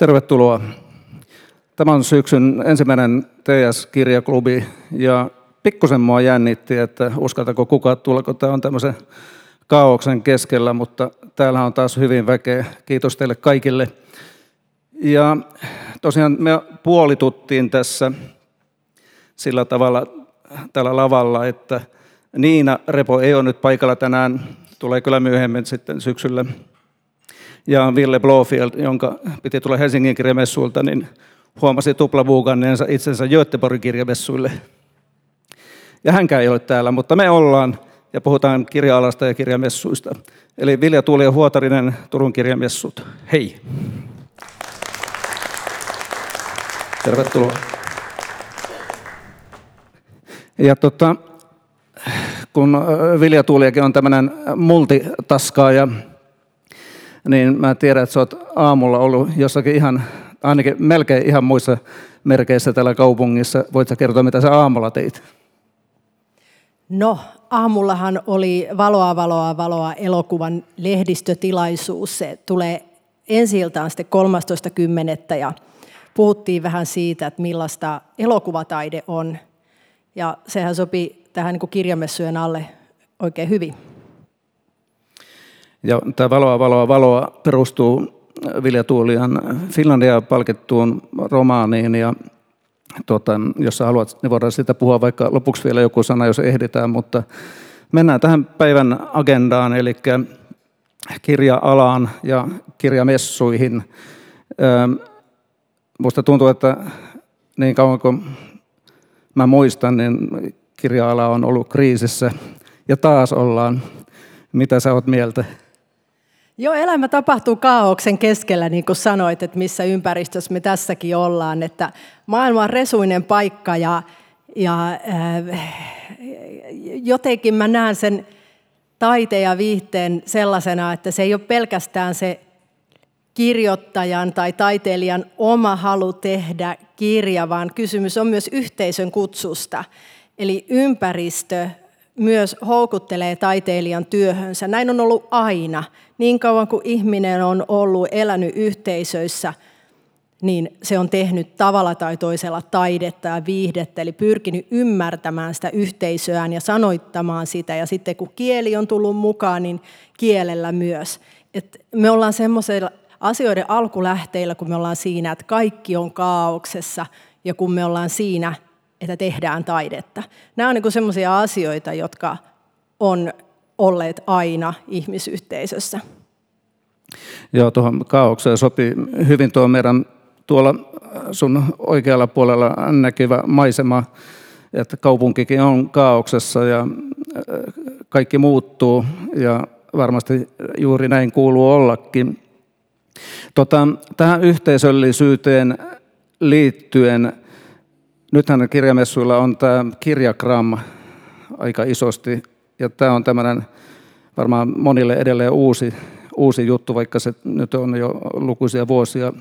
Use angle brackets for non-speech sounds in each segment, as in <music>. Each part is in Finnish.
Tervetuloa. Tämä on syksyn ensimmäinen TS-kirjaklubi ja pikkusen mua jännitti, että uskaltako kukaan tulla, kun tämä on tämmöisen kaauksen keskellä, mutta täällä on taas hyvin väkeä. Kiitos teille kaikille. Ja tosiaan me puolituttiin tässä sillä tavalla tällä lavalla, että Niina Repo ei ole nyt paikalla tänään, tulee kyllä myöhemmin sitten syksyllä. Ja Ville Blofield, jonka piti tulla Helsingin kirjamessuilta, niin huomasi tuplavuukanneensa itsensä Göteborgin kirjamessuille. Ja hänkään ei ole täällä, mutta me ollaan ja puhutaan kirja-alasta ja kirjamessuista. Eli Vilja Tuuli ja Huotarinen, Turun kirjamessut. Hei! Tervetuloa. Ja tota, kun Vilja Tuuliakin on tämmöinen multitaskaaja, niin mä tiedän, että sä oot aamulla ollut jossakin ihan, ainakin melkein ihan muissa merkeissä täällä kaupungissa. Voitko kertoa, mitä sä aamulla teit? No, aamullahan oli Valoa, valoa, valoa elokuvan lehdistötilaisuus. Se tulee ensi sitten 13.10. ja puhuttiin vähän siitä, että millaista elokuvataide on. Ja sehän sopi tähän niin kirjamessujen alle oikein hyvin. Ja tämä Valoa, valoa, valoa perustuu Vilja Tuulian Finlandia palkittuun romaaniin ja tuota, jos sä haluat, niin voidaan siitä puhua vaikka lopuksi vielä joku sana, jos ehditään, mutta mennään tähän päivän agendaan, eli kirja-alaan ja kirjamessuihin. Minusta tuntuu, että niin kauan kuin mä muistan, niin kirja-ala on ollut kriisissä ja taas ollaan. Mitä sä oot mieltä? Joo, elämä tapahtuu kaauksen keskellä, niin kuin sanoit, että missä ympäristössä me tässäkin ollaan. Että maailma on resuinen paikka ja, ja äh, jotenkin mä näen sen taiteen ja viihteen sellaisena, että se ei ole pelkästään se kirjoittajan tai taiteilijan oma halu tehdä kirja, vaan kysymys on myös yhteisön kutsusta. Eli ympäristö myös houkuttelee taiteilijan työhönsä. Näin on ollut aina. Niin kauan kuin ihminen on ollut elänyt yhteisöissä, niin se on tehnyt tavalla tai toisella taidetta ja viihdettä, eli pyrkinyt ymmärtämään sitä yhteisöään ja sanoittamaan sitä. Ja sitten kun kieli on tullut mukaan, niin kielellä myös. Et me ollaan semmoisella asioiden alkulähteillä, kun me ollaan siinä, että kaikki on kaauksessa, ja kun me ollaan siinä, että tehdään taidetta. Nämä on niin semmoisia asioita, jotka on olleet aina ihmisyhteisössä. Joo, tuohon kaaukseen sopii hyvin tuo meidän tuolla sun oikealla puolella näkyvä maisema, että kaupunkikin on kaauksessa ja kaikki muuttuu ja varmasti juuri näin kuuluu ollakin. Tota, tähän yhteisöllisyyteen liittyen Nythän kirjamessuilla on tämä kirjagram aika isosti, ja tämä on tämmöinen varmaan monille edelleen uusi, uusi juttu, vaikka se nyt on jo lukuisia vuosia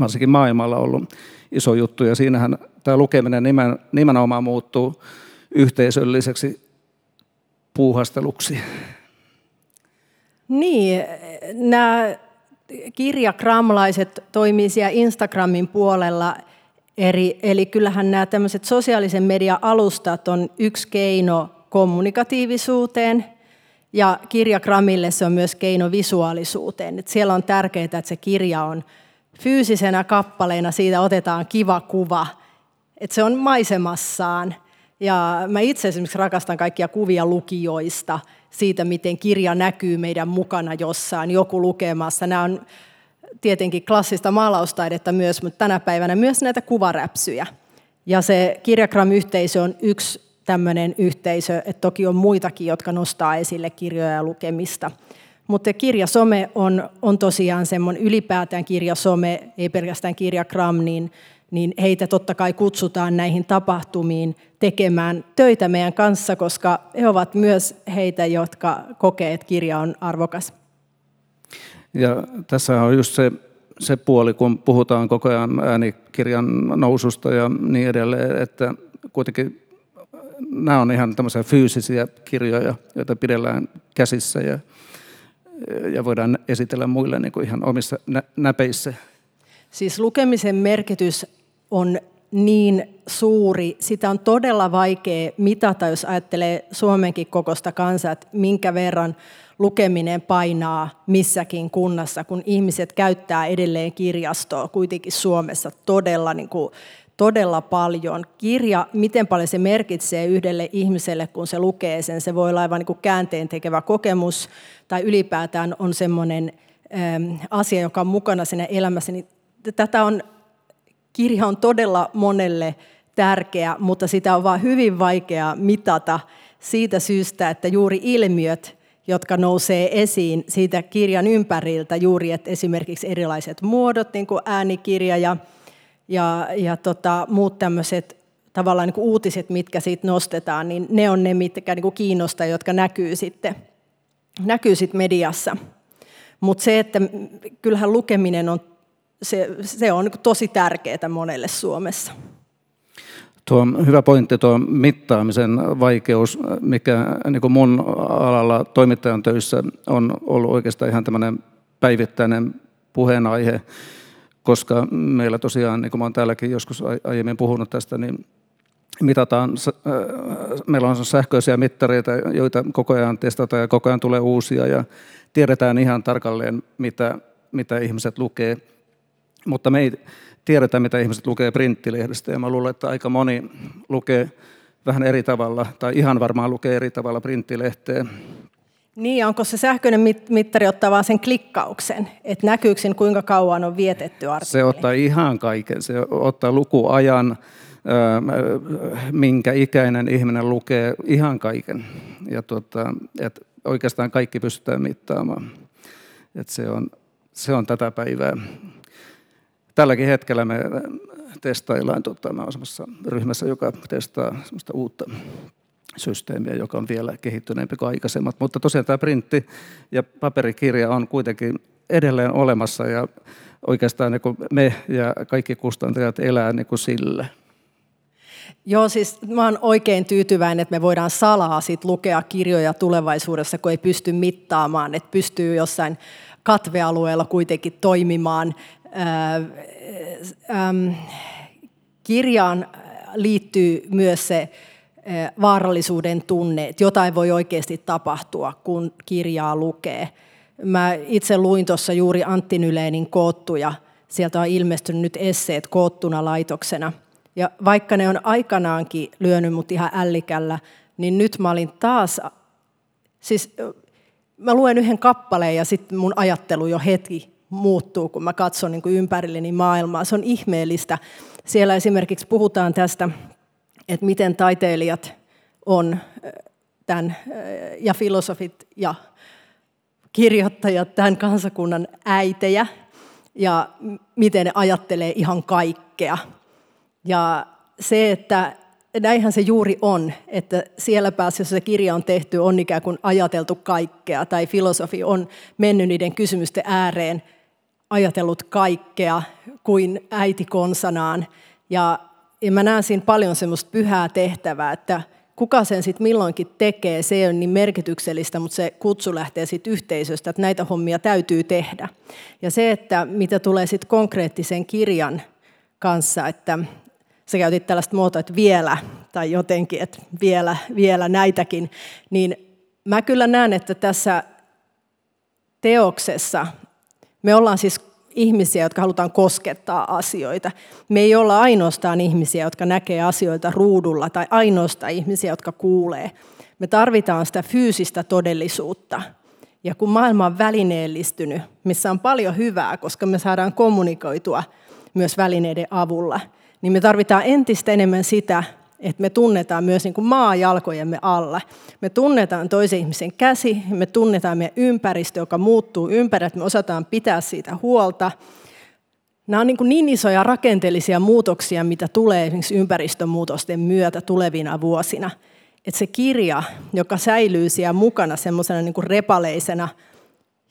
varsinkin maailmalla ollut iso juttu, ja siinähän tämä lukeminen nimen, nimenomaan muuttuu yhteisölliseksi puuhasteluksi. Niin, nämä kirjakramlaiset toimii siellä Instagramin puolella Eri, eli kyllähän nämä tämmöiset sosiaalisen median alustat on yksi keino kommunikatiivisuuteen, ja kirjakramille se on myös keino visuaalisuuteen. Et siellä on tärkeää, että se kirja on fyysisenä kappaleena, siitä otetaan kiva kuva, että se on maisemassaan. Ja mä itse esimerkiksi rakastan kaikkia kuvia lukijoista, siitä miten kirja näkyy meidän mukana jossain, joku lukemassa. Nämä on tietenkin klassista maalaustaidetta myös, mutta tänä päivänä myös näitä kuvaräpsyjä. Ja se kirjakram-yhteisö on yksi tämmöinen yhteisö, että toki on muitakin, jotka nostaa esille kirjoja ja lukemista. Mutta kirjasome on, on tosiaan semmoinen ylipäätään kirjasome, ei pelkästään kirjakram, niin, niin heitä totta kai kutsutaan näihin tapahtumiin tekemään töitä meidän kanssa, koska he ovat myös heitä, jotka kokee, että kirja on arvokas. Ja tässä on just se, se puoli, kun puhutaan koko ajan äänikirjan noususta ja niin edelleen, että kuitenkin nämä on ihan tämmöisiä fyysisiä kirjoja, joita pidellään käsissä ja, ja voidaan esitellä muille niin kuin ihan omissa nä- näpeissä. Siis lukemisen merkitys on niin suuri, sitä on todella vaikea mitata, jos ajattelee Suomenkin kokosta kansaa, että minkä verran lukeminen painaa missäkin kunnassa, kun ihmiset käyttää edelleen kirjastoa kuitenkin Suomessa todella, niin kuin, todella paljon. Kirja, miten paljon se merkitsee yhdelle ihmiselle, kun se lukee sen, se voi olla aivan niin käänteen tekevä kokemus, tai ylipäätään on semmoinen asia, joka on mukana siinä elämässä, niin tätä on, kirja on todella monelle tärkeä, mutta sitä on vain hyvin vaikea mitata siitä syystä, että juuri ilmiöt, jotka nousee esiin siitä kirjan ympäriltä juuri, että esimerkiksi erilaiset muodot, niin kuin äänikirja ja, ja, ja tota, muut tämmöiset tavallaan niin kuin uutiset, mitkä siitä nostetaan, niin ne on ne, mitkä niin kuin kiinnostaa, jotka näkyy sitten, näkyy sitten mediassa. Mutta se, että kyllähän lukeminen on, se, se on niin tosi tärkeää monelle Suomessa. Tuo hyvä pointti, tuo mittaamisen vaikeus, mikä niin kuin mun alalla toimittajan töissä on ollut oikeastaan ihan tämmöinen päivittäinen puheenaihe, koska meillä tosiaan, niin kuin mä olen täälläkin joskus aiemmin puhunut tästä, niin mitataan, äh, meillä on sähköisiä mittareita, joita koko ajan testataan ja koko ajan tulee uusia ja tiedetään ihan tarkalleen, mitä, mitä ihmiset lukee. Mutta me ei tiedetä, mitä ihmiset lukee printtilehdestä, ja mä luulen, että aika moni lukee vähän eri tavalla, tai ihan varmaan lukee eri tavalla printtilehteä. Niin, onko se sähköinen mittari ottaa vaan sen klikkauksen, että näkyykö sen, kuinka kauan on vietetty artikkeli? Se ottaa ihan kaiken, se ottaa lukuajan, minkä ikäinen ihminen lukee, ihan kaiken. Ja tuota, et oikeastaan kaikki pystytään mittaamaan. Et se, on, se on tätä päivää tälläkin hetkellä me testaillaan, tota, mä olen ryhmässä, joka testaa uutta systeemiä, joka on vielä kehittyneempi kuin aikaisemmat. Mutta tosiaan tämä printti ja paperikirja on kuitenkin edelleen olemassa ja oikeastaan niin me ja kaikki kustantajat elää niin kuin sillä. Joo, siis mä oon oikein tyytyväinen, että me voidaan salaa sit lukea kirjoja tulevaisuudessa, kun ei pysty mittaamaan, että pystyy jossain katvealueella kuitenkin toimimaan kirjaan liittyy myös se vaarallisuuden tunne, että jotain voi oikeasti tapahtua, kun kirjaa lukee. Mä itse luin tuossa juuri Antti Nyleenin koottuja. Sieltä on ilmestynyt nyt esseet koottuna laitoksena. Ja vaikka ne on aikanaankin lyönyt mut ihan ällikällä, niin nyt mä olin taas, siis mä luen yhden kappaleen ja sitten mun ajattelu jo heti muuttuu, kun mä katson niin kuin ympärilleni maailmaa. Se on ihmeellistä. Siellä esimerkiksi puhutaan tästä, että miten taiteilijat on tämän, ja filosofit ja kirjoittajat tämän kansakunnan äitejä ja miten ne ajattelee ihan kaikkea. Ja se, että näinhän se juuri on, että siellä päässä, jossa se kirja on tehty, on ikään kuin ajateltu kaikkea, tai filosofi on mennyt niiden kysymysten ääreen ajatellut kaikkea kuin äiti konsanaan. Ja, ja mä näen siinä paljon semmoista pyhää tehtävää, että kuka sen sitten milloinkin tekee, se ei ole niin merkityksellistä, mutta se kutsu lähtee sitten yhteisöstä, että näitä hommia täytyy tehdä. Ja se, että mitä tulee sitten konkreettisen kirjan kanssa, että sä käytit tällaista muotoa, että vielä, tai jotenkin, että vielä, vielä näitäkin, niin mä kyllä näen, että tässä teoksessa me ollaan siis ihmisiä, jotka halutaan koskettaa asioita. Me ei olla ainoastaan ihmisiä, jotka näkee asioita ruudulla tai ainoastaan ihmisiä, jotka kuulee. Me tarvitaan sitä fyysistä todellisuutta. Ja kun maailma on välineellistynyt, missä on paljon hyvää, koska me saadaan kommunikoitua myös välineiden avulla, niin me tarvitaan entistä enemmän sitä, että me tunnetaan myös niin kuin maa jalkojemme alla. Me tunnetaan toisen ihmisen käsi, me tunnetaan meidän ympäristö, joka muuttuu ympäri, että me osataan pitää siitä huolta. Nämä on niin, kuin niin isoja rakenteellisia muutoksia, mitä tulee esimerkiksi ympäristömuutosten myötä tulevina vuosina. Että se kirja, joka säilyy siellä mukana semmoisena niin repaleisena,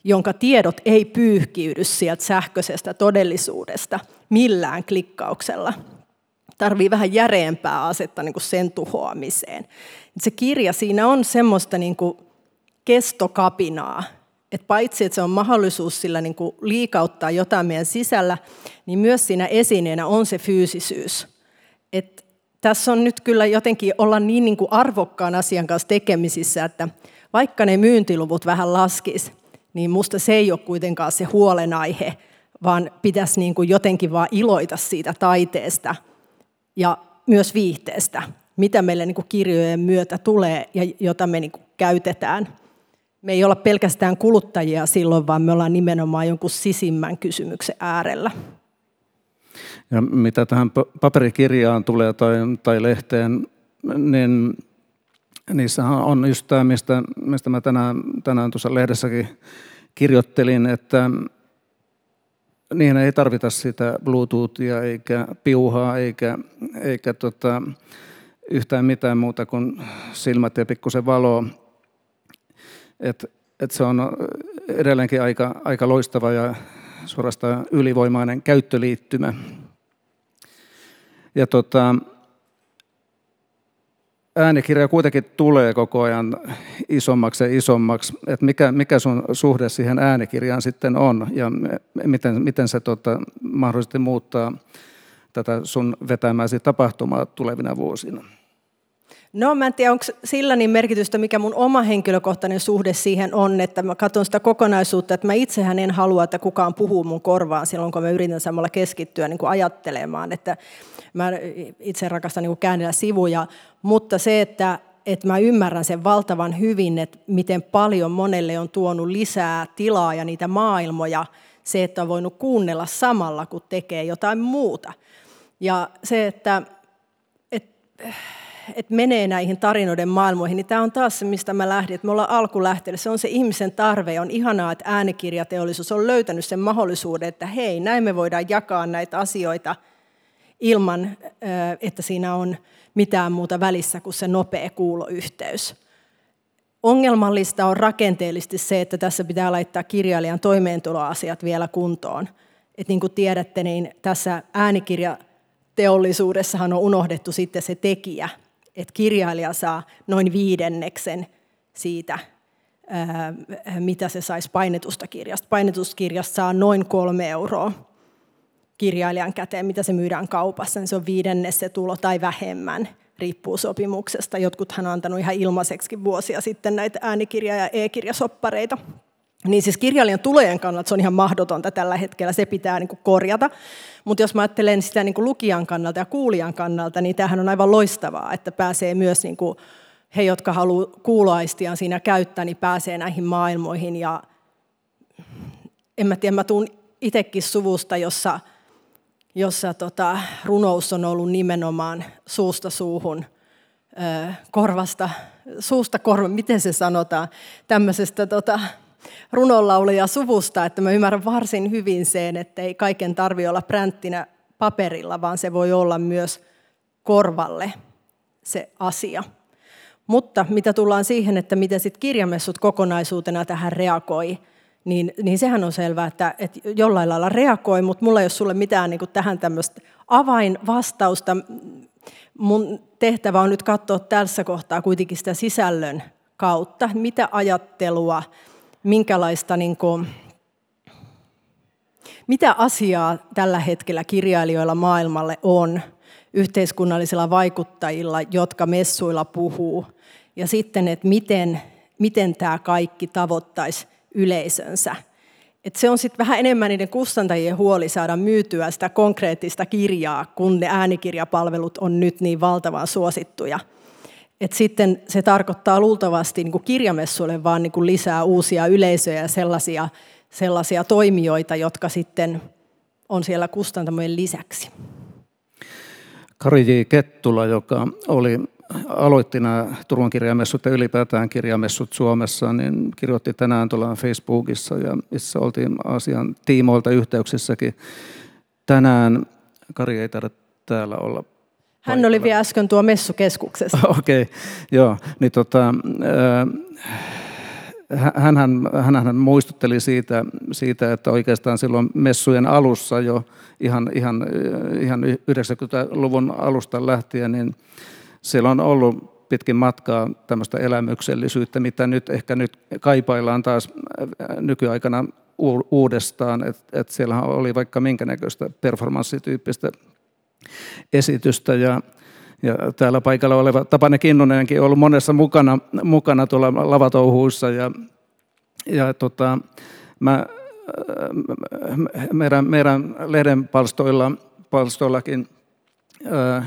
jonka tiedot ei pyyhkiydy sieltä sähköisestä todellisuudesta millään klikkauksella – tarvii vähän järeempää asetta niin kuin sen tuhoamiseen. Se kirja, siinä on semmoista niin kuin kestokapinaa, Et paitsi, että se on mahdollisuus sillä niin kuin liikauttaa jotain meidän sisällä, niin myös siinä esineenä on se fyysisyys. Et tässä on nyt kyllä jotenkin olla niin, niin kuin arvokkaan asian kanssa tekemisissä, että vaikka ne myyntiluvut vähän laskis, niin musta se ei ole kuitenkaan se huolenaihe, vaan pitäisi niin kuin jotenkin vaan iloita siitä taiteesta ja myös viihteestä, mitä meille niin kuin kirjojen myötä tulee ja jota me niin kuin käytetään. Me ei olla pelkästään kuluttajia silloin, vaan me ollaan nimenomaan jonkun sisimmän kysymyksen äärellä. Ja mitä tähän paperikirjaan tulee tai, tai lehteen, niin niissähän on just tämä, mistä, mistä mä tänään, tänään tuossa lehdessäkin kirjoittelin, että niihin ei tarvita sitä Bluetoothia eikä piuhaa eikä, eikä tota, yhtään mitään muuta kuin silmät ja pikkusen valoa. Et, et se on edelleenkin aika, aika loistava ja suorastaan ylivoimainen käyttöliittymä. Ja tota, äänikirja kuitenkin tulee koko ajan isommaksi ja isommaksi, että mikä, mikä sun suhde siihen äänikirjaan sitten on ja miten, miten se tota, mahdollisesti muuttaa tätä sun vetämäsi tapahtumaa tulevina vuosina? No mä en tiedä, onko sillä niin merkitystä, mikä mun oma henkilökohtainen suhde siihen on, että mä katson sitä kokonaisuutta, että mä itsehän en halua, että kukaan puhuu mun korvaan silloin, kun mä yritän samalla keskittyä niin kuin ajattelemaan, että mä itse rakastan niin kuin käännellä sivuja, mutta se, että, että mä ymmärrän sen valtavan hyvin, että miten paljon monelle on tuonut lisää tilaa ja niitä maailmoja, se, että on voinut kuunnella samalla, kun tekee jotain muuta. Ja se, että, että että menee näihin tarinoiden maailmoihin, niin tämä on taas se, mistä mä lähdin, että me ollaan alkulähteellä. Se on se ihmisen tarve. On ihanaa, että äänikirjateollisuus on löytänyt sen mahdollisuuden, että hei, näin me voidaan jakaa näitä asioita ilman, että siinä on mitään muuta välissä kuin se nopea kuuloyhteys. Ongelmallista on rakenteellisesti se, että tässä pitää laittaa kirjailijan toimeentuloasiat vielä kuntoon. Et niin kuin tiedätte, niin tässä äänikirjateollisuudessahan on unohdettu sitten se tekijä, että kirjailija saa noin viidenneksen siitä, mitä se saisi painetusta kirjasta. Painetusta kirjasta saa noin kolme euroa kirjailijan käteen, mitä se myydään kaupassa. Se on viidennes se tulo tai vähemmän, riippuu sopimuksesta. Jotkuthan on antanut ihan ilmaiseksi vuosia sitten näitä äänikirja- ja e-kirjasoppareita. Niin siis kirjailijan tulojen kannalta se on ihan mahdotonta tällä hetkellä, se pitää niin kuin korjata. Mutta jos mä ajattelen sitä niin kuin lukijan kannalta ja kuulijan kannalta, niin tämähän on aivan loistavaa, että pääsee myös niin kuin he, jotka haluaa kuuloaistiaan siinä käyttää, niin pääsee näihin maailmoihin. Ja en mä tiedä, mä tuun itsekin suvusta, jossa, jossa tota, runous on ollut nimenomaan suusta suuhun, korvasta, suusta korva, miten se sanotaan, tämmöisestä tota, runonlauluja suvusta, että mä ymmärrän varsin hyvin sen, että ei kaiken tarvi olla pränttinä paperilla, vaan se voi olla myös korvalle se asia. Mutta mitä tullaan siihen, että miten sitten kirjamessut kokonaisuutena tähän reagoi, niin, niin sehän on selvää, että, että jollain lailla reagoi, mutta mulla ei ole sulle mitään niin tähän tämmöistä avainvastausta. Mun tehtävä on nyt katsoa tässä kohtaa kuitenkin sitä sisällön kautta, mitä ajattelua, minkälaista, niin kuin, mitä asiaa tällä hetkellä kirjailijoilla maailmalle on, yhteiskunnallisilla vaikuttajilla, jotka messuilla puhuu, ja sitten, että miten, miten tämä kaikki tavoittaisi yleisönsä. Et se on sitten vähän enemmän niiden kustantajien huoli saada myytyä sitä konkreettista kirjaa, kun ne äänikirjapalvelut on nyt niin valtavan suosittuja – et sitten se tarkoittaa luultavasti niin kuin kirjamessuille vaan niin kuin lisää uusia yleisöjä ja sellaisia, sellaisia toimijoita, jotka sitten on siellä kustantamojen lisäksi. Kari J. Kettula, joka oli, aloitti nämä Turun kirjamessut ja ylipäätään kirjamessut Suomessa, niin kirjoitti tänään tuolla Facebookissa ja missä oltiin asian tiimoilta yhteyksissäkin. Tänään Kari ei tarvitse täällä olla hän oli vielä äsken tuo messukeskuksessa. <laughs> Okei, okay, joo. Niin tota, äh, hänhän, hänhän muistutteli siitä, siitä, että oikeastaan silloin messujen alussa jo ihan, ihan, ihan 90-luvun alusta lähtien, niin siellä on ollut pitkin matkaa tämmöistä elämyksellisyyttä, mitä nyt ehkä nyt kaipaillaan taas nykyaikana uudestaan, että et siellä oli vaikka minkä näköistä performanssityyppistä esitystä ja, ja täällä paikalla oleva Tapane Kinnunenkin on ollut monessa mukana, mukana tuolla lavatouhuissa ja, ja tota, mä, meidän, meidän lehden palstoilla, palstoillakin ää,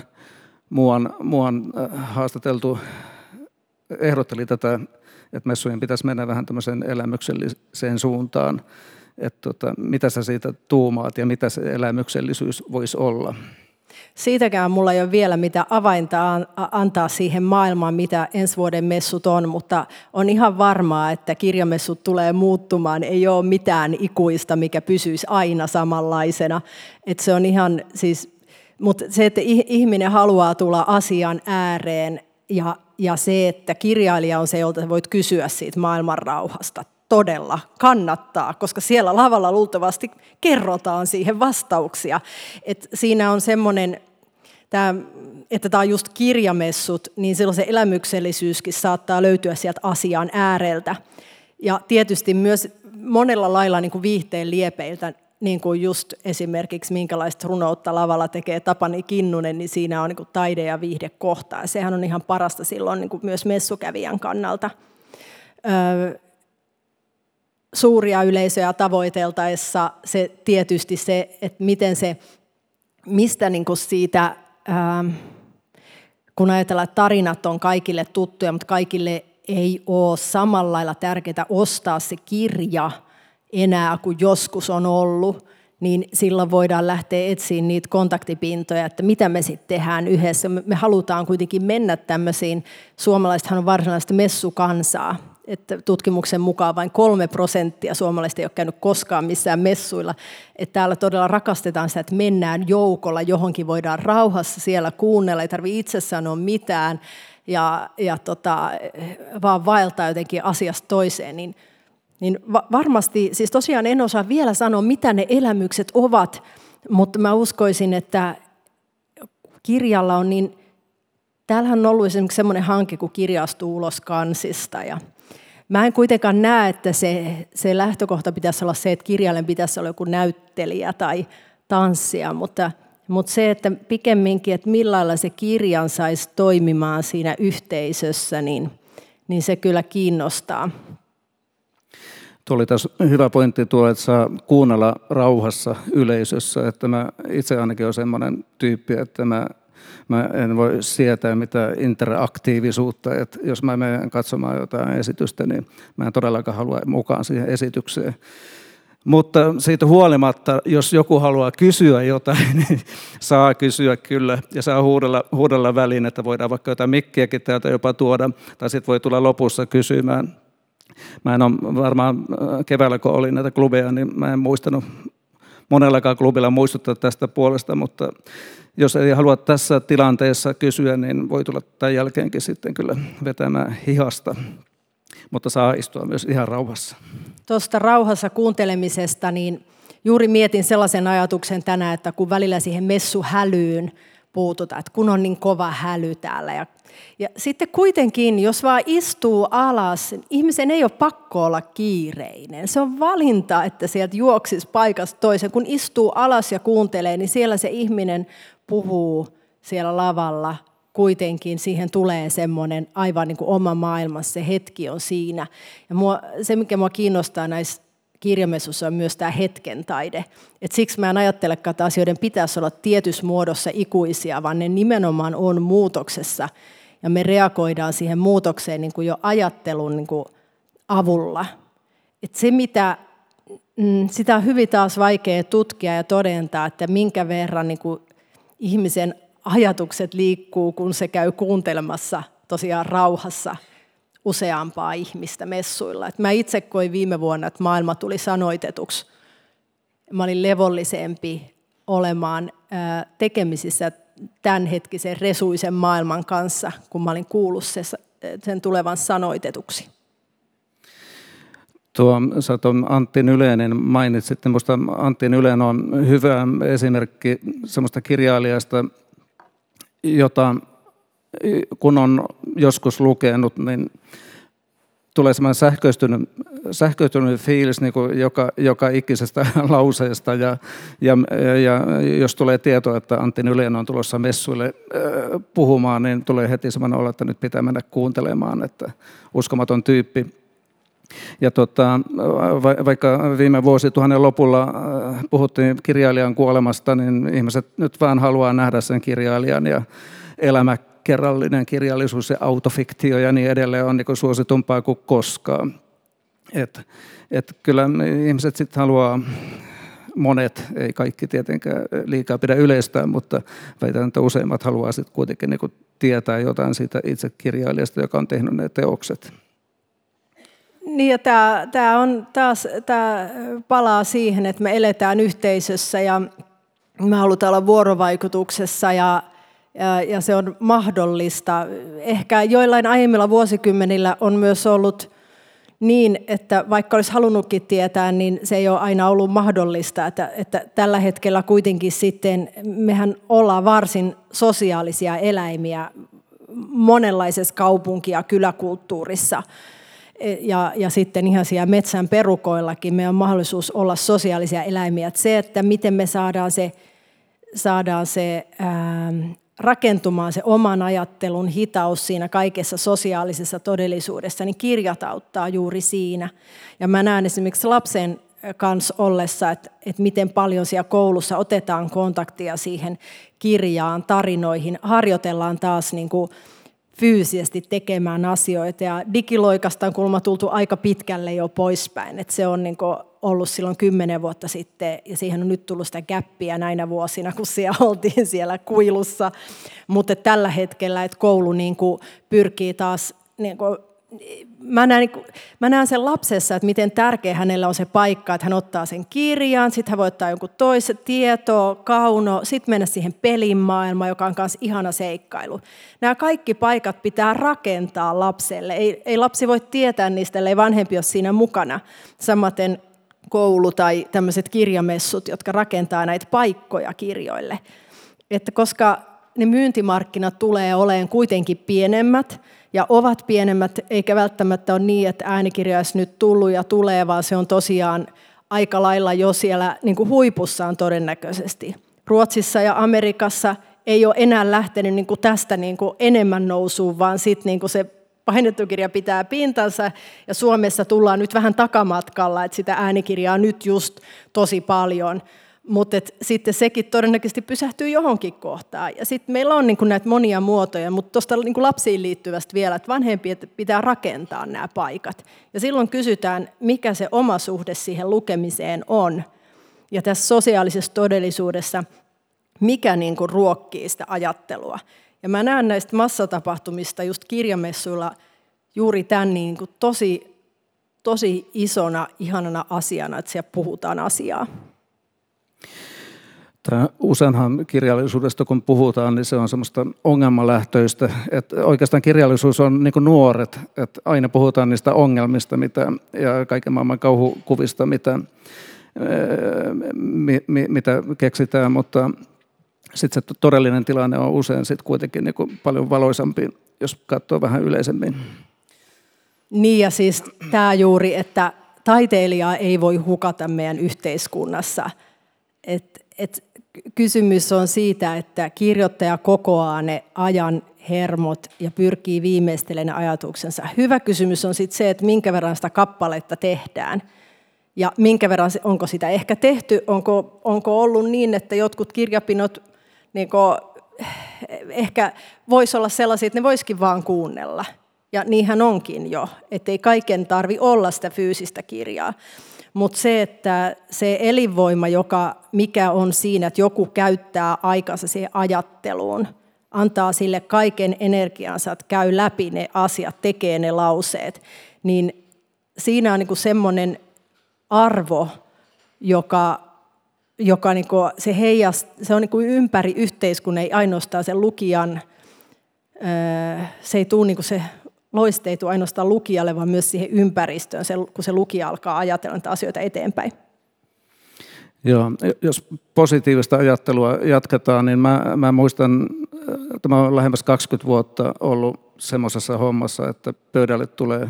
muuan, muuan haastateltu ehdotteli tätä, että messujen pitäisi mennä vähän tämmöiseen elämykselliseen suuntaan. Että tota, mitä sä siitä tuumaat ja mitä se elämyksellisyys voisi olla? Siitäkään mulla ei ole vielä mitä avainta antaa siihen maailmaan, mitä ensi vuoden messut on, mutta on ihan varmaa, että kirjamessut tulee muuttumaan. Ei ole mitään ikuista, mikä pysyisi aina samanlaisena. Että se on ihan siis, mutta se, että ihminen haluaa tulla asian ääreen ja, ja se, että kirjailija on se, jolta voit kysyä siitä maailman rauhasta todella kannattaa, koska siellä lavalla luultavasti kerrotaan siihen vastauksia. Et siinä on semmoinen, että tämä on just kirjamessut, niin silloin se elämyksellisyyskin saattaa löytyä sieltä asian ääreltä. Ja tietysti myös monella lailla niin kuin viihteen liepeiltä, niin kuin just esimerkiksi minkälaista runoutta lavalla tekee Tapani Kinnunen, niin siinä on niin kuin taide ja viihde kohtaa. Sehän on ihan parasta silloin niin kuin myös messukävijän kannalta. Suuria yleisöjä tavoiteltaessa se tietysti se, että miten se, mistä niin kuin siitä, ähm, kun ajatellaan, että tarinat on kaikille tuttuja, mutta kaikille ei ole samalla lailla tärkeää ostaa se kirja enää kuin joskus on ollut, niin silloin voidaan lähteä etsiä niitä kontaktipintoja, että mitä me sitten tehdään yhdessä. Me halutaan kuitenkin mennä tämmöisiin, suomalaisethan on varsinaista messukansaa, että tutkimuksen mukaan vain kolme prosenttia suomalaisista ei ole käynyt koskaan missään messuilla. Että täällä todella rakastetaan sitä, että mennään joukolla, johonkin voidaan rauhassa siellä kuunnella, ei tarvitse itse sanoa mitään ja, ja tota, vaan vaeltaa jotenkin asiasta toiseen. Niin, niin va- varmasti, siis tosiaan en osaa vielä sanoa, mitä ne elämykset ovat, mutta mä uskoisin, että kirjalla on niin Täällähän on ollut esimerkiksi semmoinen hanke, kun kirja astuu ulos kansista ja Mä en kuitenkaan näe, että se, se lähtökohta pitäisi olla se, että kirjailijan pitäisi olla joku näyttelijä tai tanssija, mutta, mutta se, että pikemminkin, että millä se kirjan saisi toimimaan siinä yhteisössä, niin, niin se kyllä kiinnostaa. Tuo oli tässä hyvä pointti tuo, että saa kuunnella rauhassa yleisössä. Että mä itse ainakin olen sellainen tyyppi, että mä mä en voi sietää mitään interaktiivisuutta, että jos mä menen katsomaan jotain esitystä, niin mä en todellakaan halua mukaan siihen esitykseen. Mutta siitä huolimatta, jos joku haluaa kysyä jotain, <laughs> niin saa kysyä kyllä ja saa huudella, huudella väliin, että voidaan vaikka jotain mikkiäkin täältä jopa tuoda, tai sitten voi tulla lopussa kysymään. Mä en ole varmaan keväällä, kun oli näitä klubeja, niin mä en muistanut monellakaan klubilla muistuttaa tästä puolesta, mutta jos ei halua tässä tilanteessa kysyä, niin voi tulla tämän jälkeenkin sitten kyllä vetämään hihasta. Mutta saa istua myös ihan rauhassa. Tuosta rauhassa kuuntelemisesta, niin juuri mietin sellaisen ajatuksen tänään, että kun välillä siihen messuhälyyn puututaan, että kun on niin kova häly täällä. Ja, ja sitten kuitenkin, jos vaan istuu alas, ihmisen ei ole pakko olla kiireinen. Se on valinta, että sieltä juoksisi paikasta toiseen. Kun istuu alas ja kuuntelee, niin siellä se ihminen puhuu siellä lavalla, kuitenkin siihen tulee semmoinen aivan niin kuin oma maailmassa, se hetki on siinä. Ja mua, se, mikä minua kiinnostaa näissä kirjamessussa on myös tämä hetken taide. Et siksi mä en ajattelekaan, että asioiden pitäisi olla tietyssä muodossa ikuisia, vaan ne nimenomaan on muutoksessa. Ja me reagoidaan siihen muutokseen niin kuin jo ajattelun niin kuin avulla. Et se, mitä, mm, sitä on hyvin taas vaikea tutkia ja todentaa, että minkä verran niin kuin ihmisen ajatukset liikkuu, kun se käy kuuntelemassa tosiaan rauhassa useampaa ihmistä messuilla. Et mä itse koin viime vuonna, että maailma tuli sanoitetuksi. Mä olin levollisempi olemaan tekemisissä tämänhetkisen resuisen maailman kanssa, kun mä olin kuullut sen tulevan sanoitetuksi. Tuo, sä tuon Antti Nyleinen mainitsit, minusta Antti Nylen on hyvä esimerkki semmoista kirjailijasta, jota kun on joskus lukenut, niin tulee semmoinen sähköistynyt, sähköistynyt fiilis niin kuin joka, joka ikisestä <laughs> lauseesta ja, ja, ja jos tulee tieto, että Antti Nylén on tulossa messuille puhumaan, niin tulee heti semmoinen olo, että nyt pitää mennä kuuntelemaan, että uskomaton tyyppi. Ja tota, vaikka viime vuosituhannen lopulla puhuttiin kirjailijan kuolemasta, niin ihmiset nyt vaan haluaa nähdä sen kirjailijan ja elämä kerrallinen kirjallisuus ja autofiktio ja niin edelleen on niin suositumpaa kuin koskaan. Et, et kyllä ihmiset sitten haluaa, monet, ei kaikki tietenkään liikaa pidä yleistää, mutta väitän, että useimmat haluaa sitten kuitenkin niin tietää jotain siitä itse kirjailijasta, joka on tehnyt ne teokset. Niin tämä, tämä, on taas, tämä palaa siihen, että me eletään yhteisössä ja me halutaan olla vuorovaikutuksessa ja ja, se on mahdollista. Ehkä joillain aiemmilla vuosikymmenillä on myös ollut niin, että vaikka olisi halunnutkin tietää, niin se ei ole aina ollut mahdollista. Että, että tällä hetkellä kuitenkin sitten mehän ollaan varsin sosiaalisia eläimiä monenlaisessa kaupunki- ja kyläkulttuurissa. Ja, ja sitten ihan siellä metsän perukoillakin meidän on mahdollisuus olla sosiaalisia eläimiä. Että se, että miten me saadaan se, saadaan se ää, rakentumaan se oman ajattelun hitaus siinä kaikessa sosiaalisessa todellisuudessa, niin kirjat auttaa juuri siinä. Ja mä näen esimerkiksi lapsen kanssa ollessa, että, että miten paljon siellä koulussa otetaan kontaktia siihen kirjaan, tarinoihin, harjoitellaan taas niin kuin fyysisesti tekemään asioita. Ja digiloikasta on kulma tultu aika pitkälle jo poispäin. Että se on niin ollut silloin kymmenen vuotta sitten, ja siihen on nyt tullut sitä käppiä näinä vuosina, kun siellä <laughs> oltiin siellä kuilussa. Mutta tällä hetkellä, että koulu niin kuin pyrkii taas niin kuin mä näen, niin mä näen sen lapsessa, että miten tärkeä hänellä on se paikka, että hän ottaa sen kirjan, sitten hän voi ottaa jonkun toisen tietoa, kauno, sitten mennä siihen pelimaailmaan, joka on myös ihana seikkailu. Nämä kaikki paikat pitää rakentaa lapselle. Ei, ei lapsi voi tietää niistä, ellei vanhempi ole siinä mukana. Samaten koulu tai tämmöiset kirjamessut, jotka rakentaa näitä paikkoja kirjoille. Että koska ne myyntimarkkinat tulee olemaan kuitenkin pienemmät, ja ovat pienemmät, eikä välttämättä ole niin, että äänikirja olisi nyt tullut ja tulee, vaan se on tosiaan aika lailla jo siellä niin kuin huipussaan todennäköisesti. Ruotsissa ja Amerikassa ei ole enää lähtenyt niin kuin tästä niin kuin enemmän nousuun, vaan sitten niin kuin se painettu kirja pitää pintansa ja Suomessa tullaan nyt vähän takamatkalla, että sitä äänikirjaa nyt just tosi paljon. Mutta sitten sekin todennäköisesti pysähtyy johonkin kohtaan. Ja sitten meillä on niinku näitä monia muotoja, mutta tuosta niinku lapsiin liittyvästä vielä, että vanhempien pitää rakentaa nämä paikat. Ja silloin kysytään, mikä se oma suhde siihen lukemiseen on. Ja tässä sosiaalisessa todellisuudessa, mikä niinku ruokkii sitä ajattelua. Ja mä näen näistä massatapahtumista just kirjamessuilla juuri tämän niin kuin tosi, tosi isona, ihanana asiana, että siellä puhutaan asiaa. Tämä useinhan kirjallisuudesta, kun puhutaan, niin se on semmoista ongelmalähtöistä. Että oikeastaan kirjallisuus on niin nuoret, että aina puhutaan niistä ongelmista mitä, ja kaiken maailman kauhukuvista, mitä, mi, mi, mitä keksitään, mutta sitten se todellinen tilanne on usein sit kuitenkin niin paljon valoisampi, jos katsoo vähän yleisemmin. Niin ja siis tämä juuri, että taiteilijaa ei voi hukata meidän yhteiskunnassa. Et, et kysymys on siitä, että kirjoittaja kokoaa ne ajan hermot ja pyrkii viimeistelemään ajatuksensa. Hyvä kysymys on sitten se, että minkä verran sitä kappaletta tehdään. Ja minkä verran, onko sitä ehkä tehty, onko, onko ollut niin, että jotkut kirjapinot niin kuin, ehkä voisi olla sellaisia, että ne voisikin vaan kuunnella. Ja niinhän onkin jo, ettei kaiken tarvi olla sitä fyysistä kirjaa. Mutta se, että se elinvoima, joka, mikä on siinä, että joku käyttää aikansa siihen ajatteluun, antaa sille kaiken energiansa, että käy läpi ne asiat, tekee ne lauseet, niin siinä on niin semmoinen arvo, joka joka niin kuin, se, heijast, se on niin kuin ympäri yhteiskunnan, ei ainoastaan sen lukijan, se ei tule niin kuin se loiste ei tule ainoastaan lukijalle, vaan myös siihen ympäristöön, kun se lukija alkaa ajatella näitä asioita eteenpäin. Joo, jos positiivista ajattelua jatketaan, niin mä, mä muistan tämä on lähemmäs 20 vuotta ollut semmoisessa hommassa, että pöydälle tulee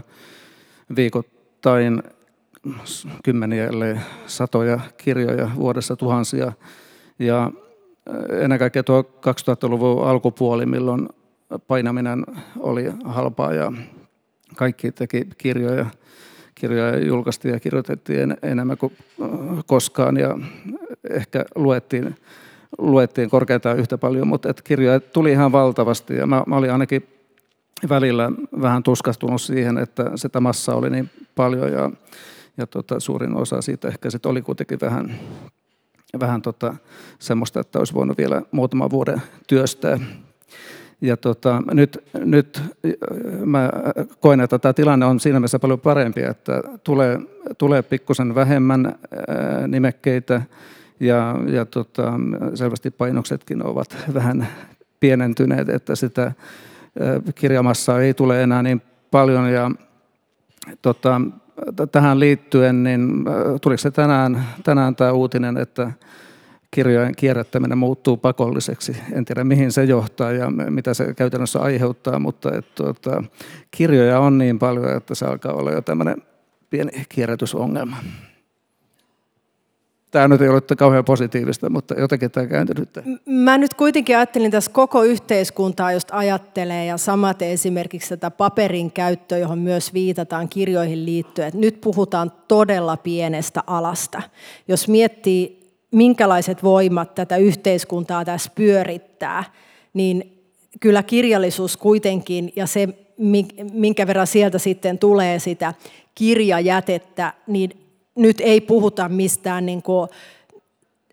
viikoittain kymmeniä, ellei satoja kirjoja vuodessa tuhansia. Ja ennen kaikkea tuo 2000-luvun alkupuoli, milloin painaminen oli halpaa ja kaikki teki kirjoja. Kirjoja julkaistiin ja kirjoitettiin enemmän kuin koskaan ja ehkä luettiin, luettiin korkeintaan yhtä paljon, mutta että kirjoja tuli ihan valtavasti ja mä, mä olin ainakin välillä vähän tuskastunut siihen, että sitä massaa oli niin paljon ja, ja tota, suurin osa siitä ehkä sit oli kuitenkin vähän, vähän tota, semmoista, että olisi voinut vielä muutama vuoden työstää. Ja tota, nyt, nyt mä koen, että tämä tilanne on siinä mielessä paljon parempi, että tulee, tulee pikkusen vähemmän nimekkeitä ja, ja tota, selvästi painoksetkin ovat vähän pienentyneet, että sitä kirjamassaa ei tule enää niin paljon. Ja tota, tähän liittyen, niin tuliko se tänään, tänään tämä uutinen, että kirjojen kierrättäminen muuttuu pakolliseksi. En tiedä mihin se johtaa ja mitä se käytännössä aiheuttaa, mutta et, tuota, kirjoja on niin paljon, että se alkaa olla jo tämmöinen pieni kierrätysongelma. Tämä nyt ei ole kauhean positiivista, mutta jotenkin tämä kääntynyt. Mä nyt kuitenkin ajattelin tässä koko yhteiskuntaa, jos ajattelee, ja samaten esimerkiksi tätä paperin käyttöä, johon myös viitataan kirjoihin liittyen. Että nyt puhutaan todella pienestä alasta. Jos miettii, minkälaiset voimat tätä yhteiskuntaa tässä pyörittää, niin kyllä kirjallisuus kuitenkin, ja se, minkä verran sieltä sitten tulee sitä kirjajätettä, niin nyt ei puhuta mistään niin kuin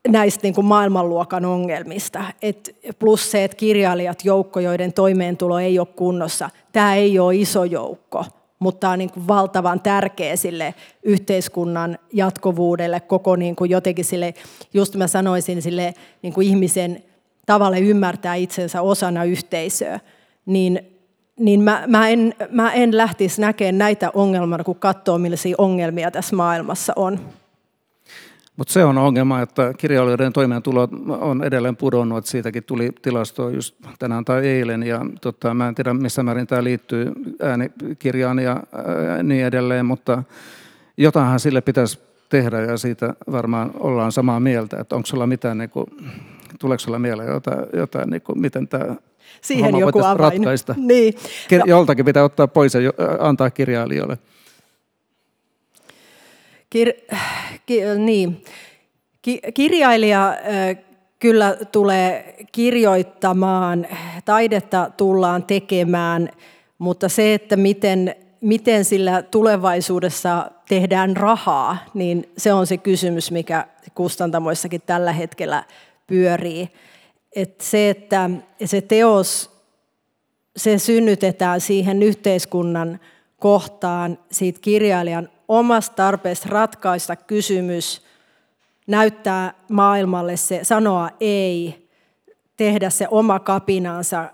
näistä niin kuin maailmanluokan ongelmista. Et plus se, että kirjailijat joukko, joiden toimeentulo ei ole kunnossa, tämä ei ole iso joukko, mutta tämä on niin kuin valtavan tärkeä sille yhteiskunnan jatkuvuudelle, koko niin kuin jotenkin sille, just mä sanoisin, sille niin kuin ihmisen tavalle ymmärtää itsensä osana yhteisöä, niin niin mä, mä, en, mä en lähtisi näkemään näitä ongelmia, kun katsoo, millaisia ongelmia tässä maailmassa on. Mutta se on ongelma, että kirjailijoiden toimeentulo on edelleen pudonnut. Siitäkin tuli tilasto just tänään tai eilen. Ja tota, mä en tiedä, missä määrin tämä liittyy äänikirjaan ja ää, niin edelleen, mutta jotainhan sille pitäisi tehdä ja siitä varmaan ollaan samaa mieltä. Että onko sulla mitään, niin kuin, tuleeko sulla mieleen jotain, jotain niin kuin, miten tämä siihen Homma joku avain. ratkaista. <laughs> Niin. No. Joltakin pitää ottaa pois ja antaa kirjailijoille. Kir- ki- niin. Ki- kirjailija äh, kyllä tulee kirjoittamaan, taidetta tullaan tekemään, mutta se, että miten, miten sillä tulevaisuudessa tehdään rahaa, niin se on se kysymys, mikä kustantamoissakin tällä hetkellä pyörii että se, että se teos, se synnytetään siihen yhteiskunnan kohtaan siitä kirjailijan omasta tarpeesta ratkaista kysymys, näyttää maailmalle se, sanoa ei, tehdä se oma kapinansa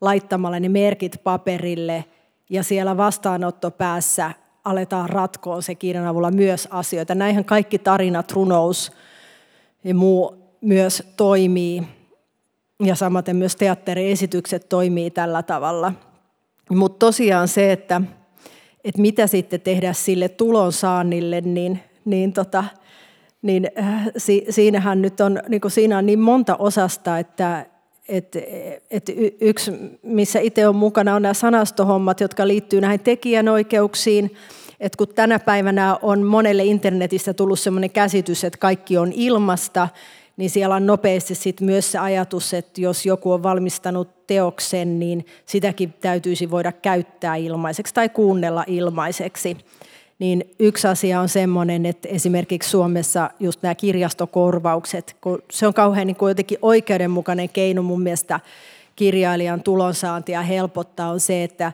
laittamalla ne merkit paperille ja siellä vastaanottopäässä aletaan ratkoa se kirjan avulla myös asioita. Näinhän kaikki tarinat, runous ja muu myös toimii ja samaten myös teatteriesitykset toimii tällä tavalla. Mutta tosiaan se, että, että mitä sitten tehdä sille tulonsaannille, niin, niin, tota, niin äh, si, siinähän nyt on, niin siinä on niin monta osasta, että, et, et yksi, missä itse on mukana, on nämä sanastohommat, jotka liittyy näihin tekijänoikeuksiin. Et kun tänä päivänä on monelle internetissä tullut sellainen käsitys, että kaikki on ilmasta, niin siellä on nopeasti sit myös se ajatus, että jos joku on valmistanut teoksen, niin sitäkin täytyisi voida käyttää ilmaiseksi tai kuunnella ilmaiseksi. Niin yksi asia on semmoinen, että esimerkiksi Suomessa just nämä kirjastokorvaukset, kun se on kauhean niin kuin jotenkin oikeudenmukainen keino mun mielestä kirjailijan tulonsaantia helpottaa, on se, että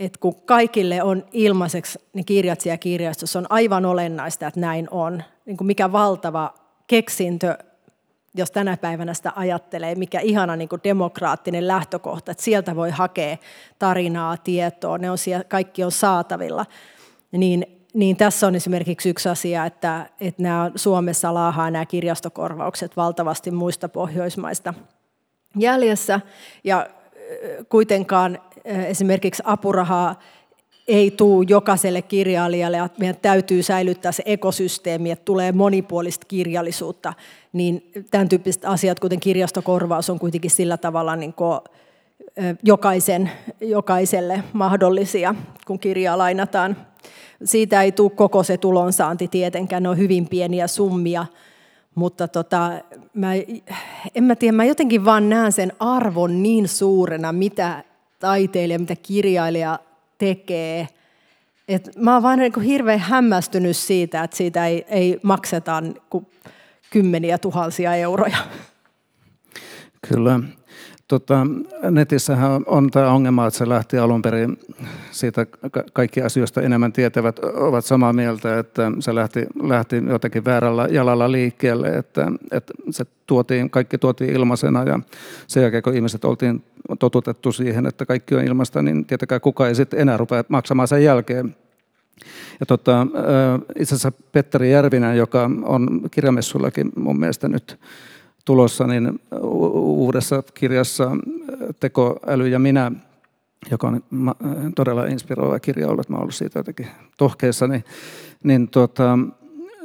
että kun kaikille on ilmaiseksi niin kirjat siellä kirjastossa, on aivan olennaista, että näin on. Niin kuin mikä valtava keksintö jos tänä päivänä sitä ajattelee, mikä ihana niin kuin demokraattinen lähtökohta, että sieltä voi hakea tarinaa, tietoa, ne on siellä, kaikki on saatavilla, niin, niin tässä on esimerkiksi yksi asia, että, että nämä Suomessa laahaa nämä kirjastokorvaukset valtavasti muista Pohjoismaista jäljessä. Ja kuitenkaan esimerkiksi apurahaa ei tule jokaiselle kirjailijalle ja meidän täytyy säilyttää se ekosysteemi, että tulee monipuolista kirjallisuutta, niin tämän tyyppiset asiat, kuten kirjastokorvaus, on kuitenkin sillä tavalla niin kuin jokaisen, jokaiselle mahdollisia, kun kirjaa lainataan. Siitä ei tule koko se tulonsaanti tietenkään, ne on hyvin pieniä summia, mutta tota, mä, en mä tiedä, mä jotenkin vaan näen sen arvon niin suurena, mitä taiteilija, mitä kirjailija tekee. Et mä oon vaan niin hirveän hämmästynyt siitä, että siitä ei, ei makseta niin kymmeniä tuhansia euroja. Kyllä. Tota, netissähän on tämä ongelma, että se lähti alun perin siitä kaikki asioista enemmän tietävät ovat samaa mieltä, että se lähti, lähti jotenkin väärällä jalalla liikkeelle, että, että se tuotiin, kaikki tuotiin ilmaisena ja sen jälkeen kun ihmiset oltiin totutettu siihen, että kaikki on ilmasta, niin tietenkään kukaan ei sitten enää rupea maksamaan sen jälkeen. Ja tota, itse asiassa Petteri Järvinen, joka on kirjamessullakin mun mielestä nyt tulossa, niin uudessa kirjassa Tekoäly ja minä, joka on todella inspiroiva kirja ollut, mä ollut siitä jotenkin tohkeessa, niin, niin tuota,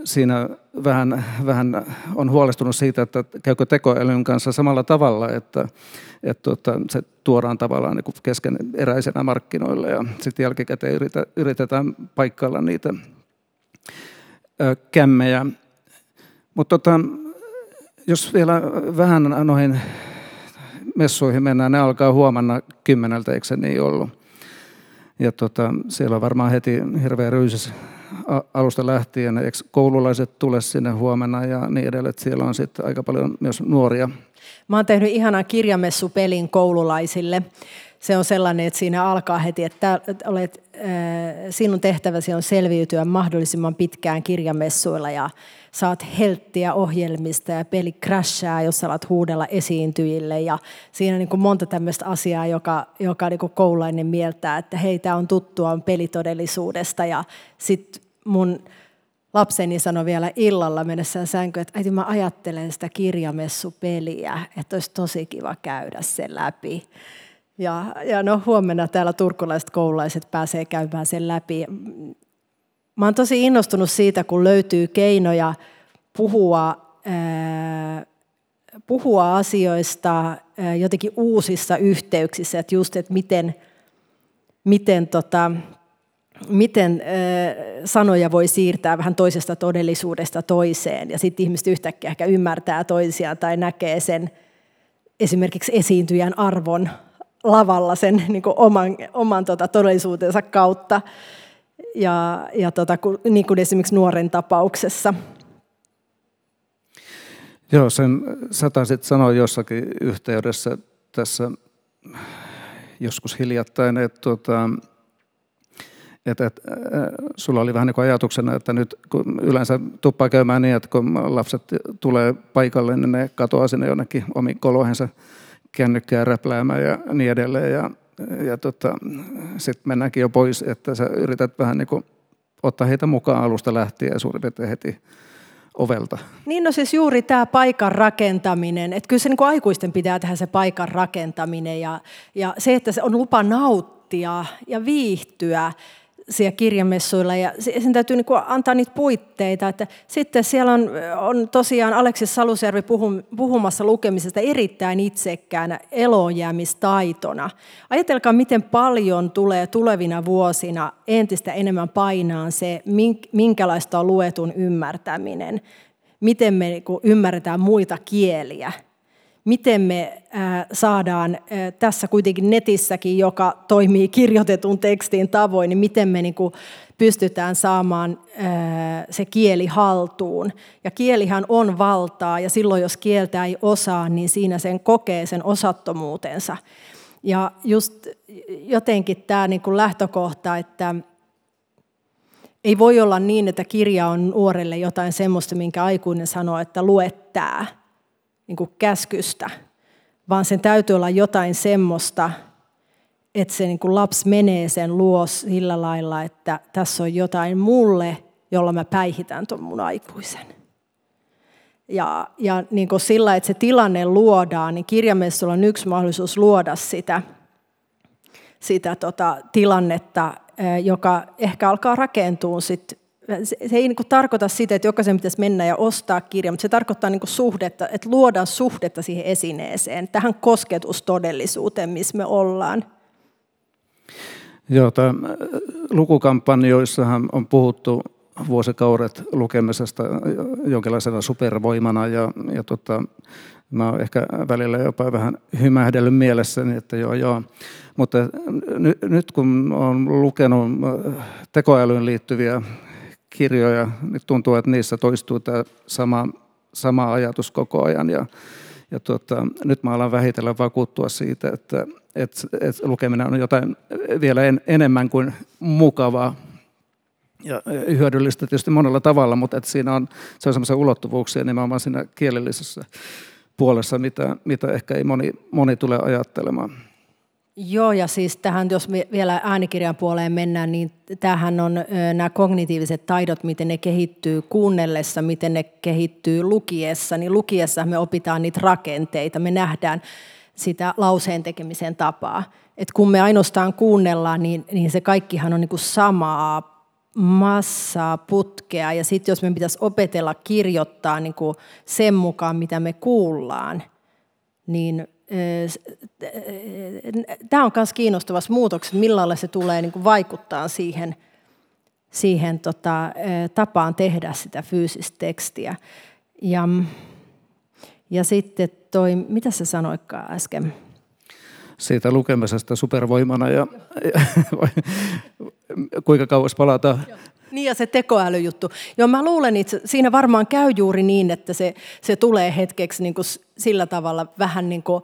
siinä vähän, vähän on huolestunut siitä, että käykö tekoälyn kanssa samalla tavalla, että, että tuota, se tuodaan tavallaan niin kesken eräisenä markkinoille ja sitten jälkikäteen yritetään paikkailla niitä kämmejä. Mutta tota, jos vielä vähän noihin messuihin mennään, ne alkaa huomenna kymmeneltä, eikö se niin ollut? Ja tota, siellä on varmaan heti hirveä ryysys alusta lähtien, eikö koululaiset tule sinne huomenna ja niin edelleen, siellä on sitten aika paljon myös nuoria. Mä oon tehnyt ihanan kirjamessupelin koululaisille. Se on sellainen, että siinä alkaa heti, että olet, sinun tehtäväsi on selviytyä mahdollisimman pitkään kirjamessuilla ja saat helttiä ohjelmista ja peli crashaa, jos alat huudella esiintyjille. Ja siinä on niin kuin monta tämmöistä asiaa, joka, joka niin kuin koululainen mieltää, että hei, tämä on tuttua on pelitodellisuudesta. Ja sitten mun lapseni sanoi vielä illalla mennessään sänkyyn, että äiti mä ajattelen sitä kirjamessupeliä, että olisi tosi kiva käydä sen läpi. Ja, ja no huomenna täällä turkulaiset koululaiset pääsee käymään sen läpi. Mä oon tosi innostunut siitä, kun löytyy keinoja puhua, ää, puhua asioista ää, jotenkin uusissa yhteyksissä, että just, että miten, miten, tota, miten sanoja voi siirtää vähän toisesta todellisuudesta toiseen, ja sitten ihmiset yhtäkkiä ehkä ymmärtää toisiaan tai näkee sen esimerkiksi esiintyjän arvon lavalla sen niin oman, oman tota, todellisuutensa kautta ja, ja tota, niin kuin esimerkiksi nuoren tapauksessa. Joo, sen sä taisit sanoa jossakin yhteydessä tässä joskus hiljattain, että, tuota, että, että sulla oli vähän niin kuin ajatuksena, että nyt kun yleensä tuppaa käymään niin, että kun lapset tulee paikalle, niin ne katoaa sinne jonnekin omiin koloihinsa kännykkää räpläämään ja niin edelleen. Ja ja tota, sitten mennäänkin jo pois, että sä yrität vähän niin kuin ottaa heitä mukaan alusta lähtien ja suurin piirtein heti ovelta. Niin no siis juuri tämä paikan rakentaminen, että kyllä se niin aikuisten pitää tehdä se paikan rakentaminen ja, ja se, että se on lupa nauttia ja viihtyä siellä kirjamessuilla ja sen täytyy niin antaa niitä puitteita. Että sitten siellä on, on tosiaan Aleksis Salusjärvi puhumassa lukemisesta erittäin itsekkäänä elonjäämistaitona. Ajatelkaa, miten paljon tulee tulevina vuosina entistä enemmän painaan se, minkälaista on luetun ymmärtäminen, miten me niin ymmärretään muita kieliä miten me saadaan tässä kuitenkin netissäkin, joka toimii kirjoitetun tekstin tavoin, niin miten me niin pystytään saamaan se kieli haltuun. Ja kielihän on valtaa, ja silloin jos kieltä ei osaa, niin siinä sen kokee sen osattomuutensa. Ja just jotenkin tämä niin kuin lähtökohta, että ei voi olla niin, että kirja on nuorelle jotain semmoista, minkä aikuinen sanoo, että lue tämä niin kuin käskystä, vaan sen täytyy olla jotain semmoista, että se niin kuin lapsi menee sen luo sillä lailla, että tässä on jotain mulle, jolla mä päihitän tuon mun aikuisen. Ja, ja niin kuin sillä, että se tilanne luodaan, niin kirjamessuilla on yksi mahdollisuus luoda sitä, sitä tota, tilannetta, joka ehkä alkaa rakentua sit se, ei niin kuin tarkoita sitä, että jokaisen pitäisi mennä ja ostaa kirja, mutta se tarkoittaa niin kuin suhdetta, että luodaan suhdetta siihen esineeseen, tähän kosketustodellisuuteen, missä me ollaan. Joo, tämä lukukampanjoissahan on puhuttu vuosikaudet lukemisesta jonkinlaisena supervoimana ja, ja tota, mä oon ehkä välillä jopa vähän hymähdellyt mielessäni, että joo joo. Mutta nyt kun olen lukenut tekoälyyn liittyviä kirjoja, niin tuntuu, että niissä toistuu tämä sama, sama ajatus koko ajan. Ja, ja tuota, nyt mä alan vähitellen vakuuttua siitä, että, että, että lukeminen on jotain vielä en, enemmän kuin mukavaa ja hyödyllistä tietysti monella tavalla, mutta että siinä on, se on sellaisia ulottuvuuksia nimenomaan siinä kielellisessä puolessa, mitä, mitä ehkä ei moni, moni tule ajattelemaan. Joo, ja siis tähän, jos vielä äänikirjan puoleen mennään, niin tämähän on nämä kognitiiviset taidot, miten ne kehittyy kuunnellessa, miten ne kehittyy lukiessa, niin lukiessa me opitaan niitä rakenteita, me nähdään sitä lauseen tekemisen tapaa. Et kun me ainoastaan kuunnellaan, niin, niin se kaikkihan on niin kuin samaa massaa, putkea, ja sitten jos me pitäisi opetella kirjoittaa niin kuin sen mukaan, mitä me kuullaan, niin tämä on myös kiinnostavassa muutoksessa, millä lailla se tulee niin kuin vaikuttaa siihen, siihen tota, tapaan tehdä sitä fyysistä tekstiä. Ja, ja sitten toi, mitä sä sanoitkaan äsken? Siitä lukemisesta supervoimana ja, ja <laughs> kuinka kauas palataan. Niin ja se tekoälyjuttu. Joo, mä luulen, että siinä varmaan käy juuri niin, että se, se tulee hetkeksi niin kuin sillä tavalla vähän niin kuin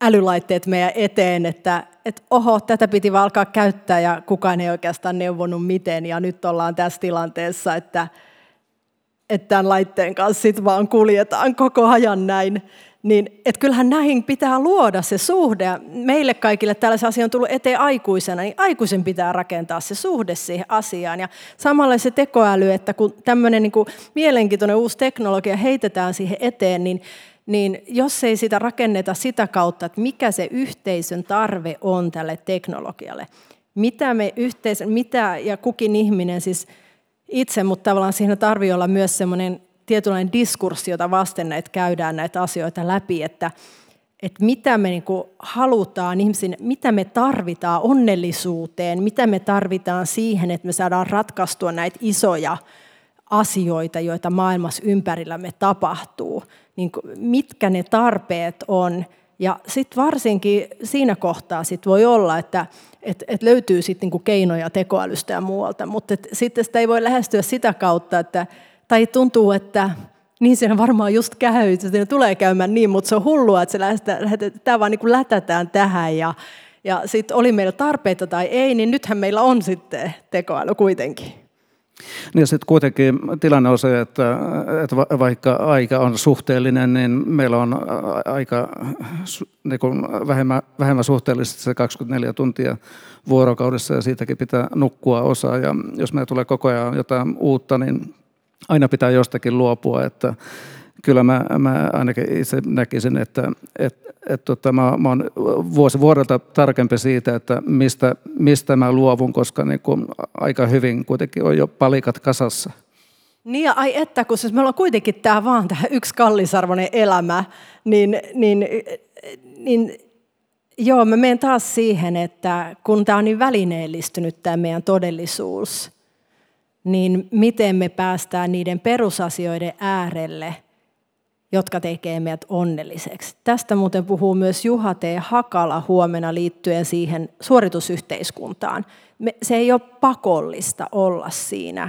älylaitteet meidän eteen, että, että oho, tätä piti vaan alkaa käyttää ja kukaan ei oikeastaan neuvonut miten. Ja nyt ollaan tässä tilanteessa, että, että tämän laitteen kanssa sit vaan kuljetaan koko ajan näin. Niin, että kyllähän näihin pitää luoda se suhde. Meille kaikille tällaisen asian on tullut eteen aikuisena, niin aikuisen pitää rakentaa se suhde siihen asiaan. Ja samalla se tekoäly, että kun tämmöinen niin kuin mielenkiintoinen uusi teknologia heitetään siihen eteen, niin niin jos ei sitä rakenneta sitä kautta, että mikä se yhteisön tarve on tälle teknologialle, mitä me yhteisön, mitä ja kukin ihminen siis itse, mutta tavallaan siinä tarvii olla myös semmoinen tietynlainen diskurssi, jota vasten näitä käydään näitä asioita läpi, että, että mitä me niin halutaan ihmisiin, mitä me tarvitaan onnellisuuteen, mitä me tarvitaan siihen, että me saadaan ratkaistua näitä isoja asioita, joita maailmassa ympärillämme tapahtuu, niin mitkä ne tarpeet on. Ja sitten varsinkin siinä kohtaa sit voi olla, että et, et löytyy sit niinku keinoja tekoälystä ja muualta, mutta sitten sitä ei voi lähestyä sitä kautta, että, tai tuntuu, että niin siinä varmaan just käy, siinä tulee käymään niin, mutta se on hullua, että se tämä vaan niin lätätään tähän ja, ja sitten oli meillä tarpeita tai ei, niin nythän meillä on sitten tekoäly kuitenkin. Niin sitten kuitenkin tilanne on se, että, että vaikka aika on suhteellinen, niin meillä on aika niin kuin vähemmän, vähemmän suhteellisesti se 24 tuntia vuorokaudessa ja siitäkin pitää nukkua osa. Ja jos meillä tulee koko ajan jotain uutta, niin aina pitää jostakin luopua, että kyllä mä, mä ainakin itse näkisin, että, että, että tota, mä, mä olen vuosi vuodelta tarkempi siitä, että mistä, mistä mä luovun, koska niin kuin aika hyvin kuitenkin on jo palikat kasassa. Niin ja ai että, kun siis meillä on kuitenkin tämä vaan tämä yksi kallisarvoinen elämä, niin, niin, niin joo, mä menen taas siihen, että kun tämä on niin välineellistynyt tämä meidän todellisuus, niin miten me päästään niiden perusasioiden äärelle – jotka tekee meidät onnelliseksi. Tästä muuten puhuu myös Juha T. Hakala huomenna liittyen siihen suoritusyhteiskuntaan. Se ei ole pakollista olla siinä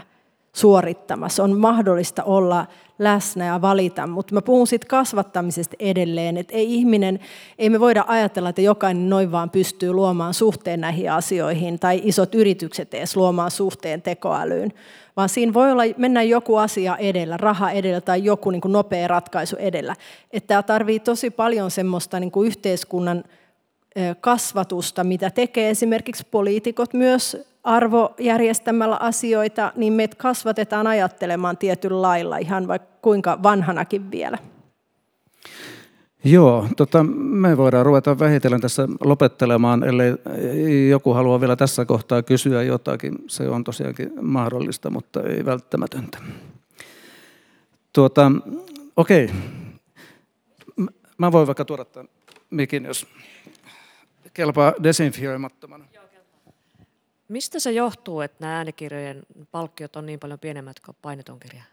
suorittamassa. On mahdollista olla läsnä ja valita, mutta mä puhun siitä kasvattamisesta edelleen, että ei ihminen, ei me voida ajatella, että jokainen noin vaan pystyy luomaan suhteen näihin asioihin, tai isot yritykset edes luomaan suhteen tekoälyyn, vaan siinä voi olla, mennä joku asia edellä, raha edellä tai joku niin kuin nopea ratkaisu edellä. Että tämä tarvii tosi paljon semmoista niin kuin yhteiskunnan kasvatusta, mitä tekee esimerkiksi poliitikot myös arvojärjestämällä asioita, niin meitä kasvatetaan ajattelemaan tietyllä lailla, ihan vaikka kuinka vanhanakin vielä. Joo, tota, me voidaan ruveta vähitellen tässä lopettelemaan, ellei joku halua vielä tässä kohtaa kysyä jotakin. Se on tosiaankin mahdollista, mutta ei välttämätöntä. Tuota, okei. Mä voin vaikka tuoda tämän mikin, jos kelpaa desinfioimattomana. Mistä se johtuu, että nämä äänikirjojen palkkiot on niin paljon pienemmät kuin paineton kirja?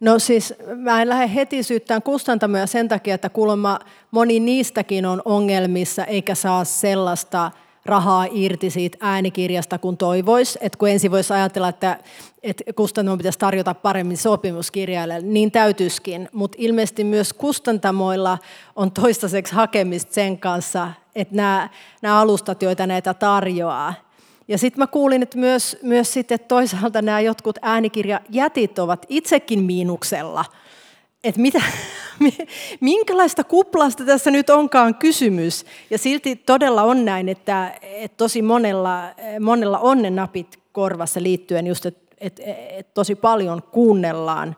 No siis mä en lähde heti syyttämään kustantamoja sen takia, että kuulemma moni niistäkin on ongelmissa eikä saa sellaista rahaa irti siitä äänikirjasta kun toivoisi. Että kun ensin voisi ajatella, että, että kustantamo pitäisi tarjota paremmin sopimuskirjailijalle, niin täytyisikin. Mutta ilmeisesti myös kustantamoilla on toistaiseksi hakemista sen kanssa, että nämä, nämä alustat, joita näitä tarjoaa, ja sitten mä kuulin, että myös, myös sitten toisaalta nämä jotkut äänikirjajätit ovat itsekin miinuksella. Että mitä, <laughs> minkälaista kuplasta tässä nyt onkaan kysymys. Ja silti todella on näin, että, että tosi monella, monella on ne napit korvassa liittyen just, että, että, että tosi paljon kuunnellaan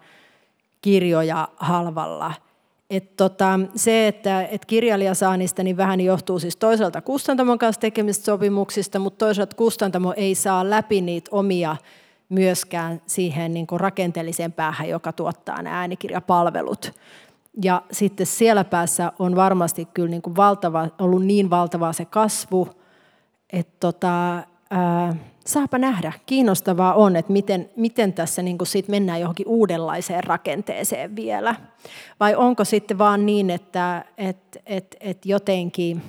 kirjoja halvalla – et tota, se, että et kirjailija saa niistä, niin vähän johtuu siis toisaalta kustantamon kanssa tekemistä sopimuksista, mutta toisaalta kustantamo ei saa läpi niitä omia myöskään siihen niin kuin rakenteelliseen päähän, joka tuottaa nämä äänikirjapalvelut. Ja sitten siellä päässä on varmasti kyllä niin kuin valtava, ollut niin valtavaa se kasvu, että tota, ää, saapa nähdä. Kiinnostavaa on, että miten, miten tässä niin kuin siitä mennään johonkin uudenlaiseen rakenteeseen vielä. Vai onko sitten vaan niin, että et, et, et jotenkin,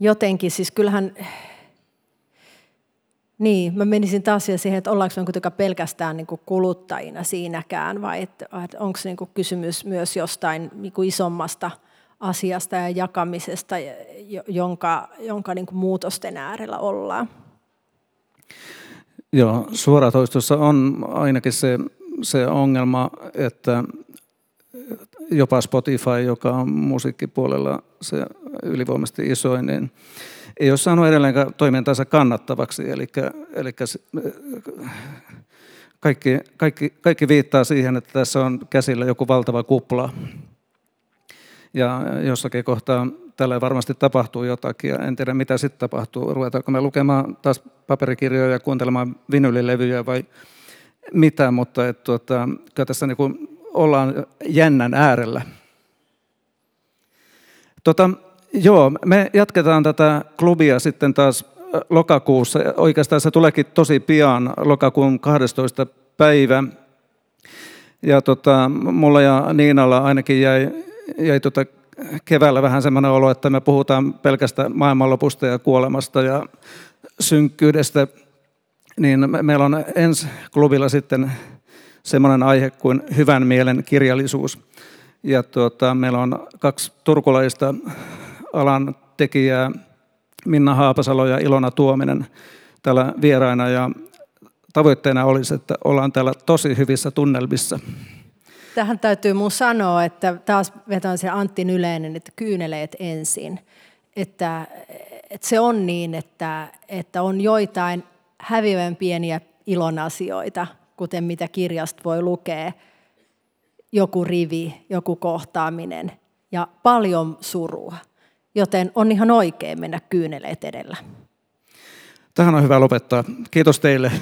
jotenkin, siis kyllähän, niin, mä menisin taas siihen, että ollaanko me kuitenkaan pelkästään niin kuin kuluttajina siinäkään, vai että, että onko niin kuin kysymys myös jostain niin kuin isommasta asiasta ja jakamisesta, jonka, jonka niin kuin muutosten äärellä ollaan. Joo, suoratoistossa on ainakin se, se ongelma, että jopa Spotify, joka on musiikkipuolella se ylivoimaisesti isoin, niin ei ole saanut edelleenkään toimintansa kannattavaksi. Eli, eli kaikki, kaikki, kaikki viittaa siihen, että tässä on käsillä joku valtava kupla. Ja jossakin kohtaa tällä varmasti tapahtuu jotakin ja en tiedä mitä sitten tapahtuu. Ruvetaanko me lukemaan taas paperikirjoja ja kuuntelemaan vinylilevyjä vai mitä, mutta et, tuota, kyllä tässä niin ollaan jännän äärellä. Tota, joo, me jatketaan tätä klubia sitten taas lokakuussa. Oikeastaan se tuleekin tosi pian, lokakuun 12. päivä. Ja tota, mulla ja Niinalla ainakin jäi, jäi tota keväällä vähän semmoinen olo, että me puhutaan pelkästään maailmanlopusta ja kuolemasta ja synkkyydestä, niin meillä on ensi klubilla sitten semmoinen aihe kuin hyvän mielen kirjallisuus. Ja tuota, meillä on kaksi turkulaista alan tekijää, Minna Haapasalo ja Ilona Tuominen täällä vieraina. Ja tavoitteena olisi, että ollaan täällä tosi hyvissä tunnelmissa. Tähän täytyy mun sanoa, että taas vetän se Antti Nyleinen, että kyyneleet ensin. Että, että se on niin, että, että on joitain häviävän pieniä ilon asioita, kuten mitä kirjasta voi lukea, joku rivi, joku kohtaaminen ja paljon surua. Joten on ihan oikein mennä kyyneleet edellä. Tähän on hyvä lopettaa. Kiitos teille.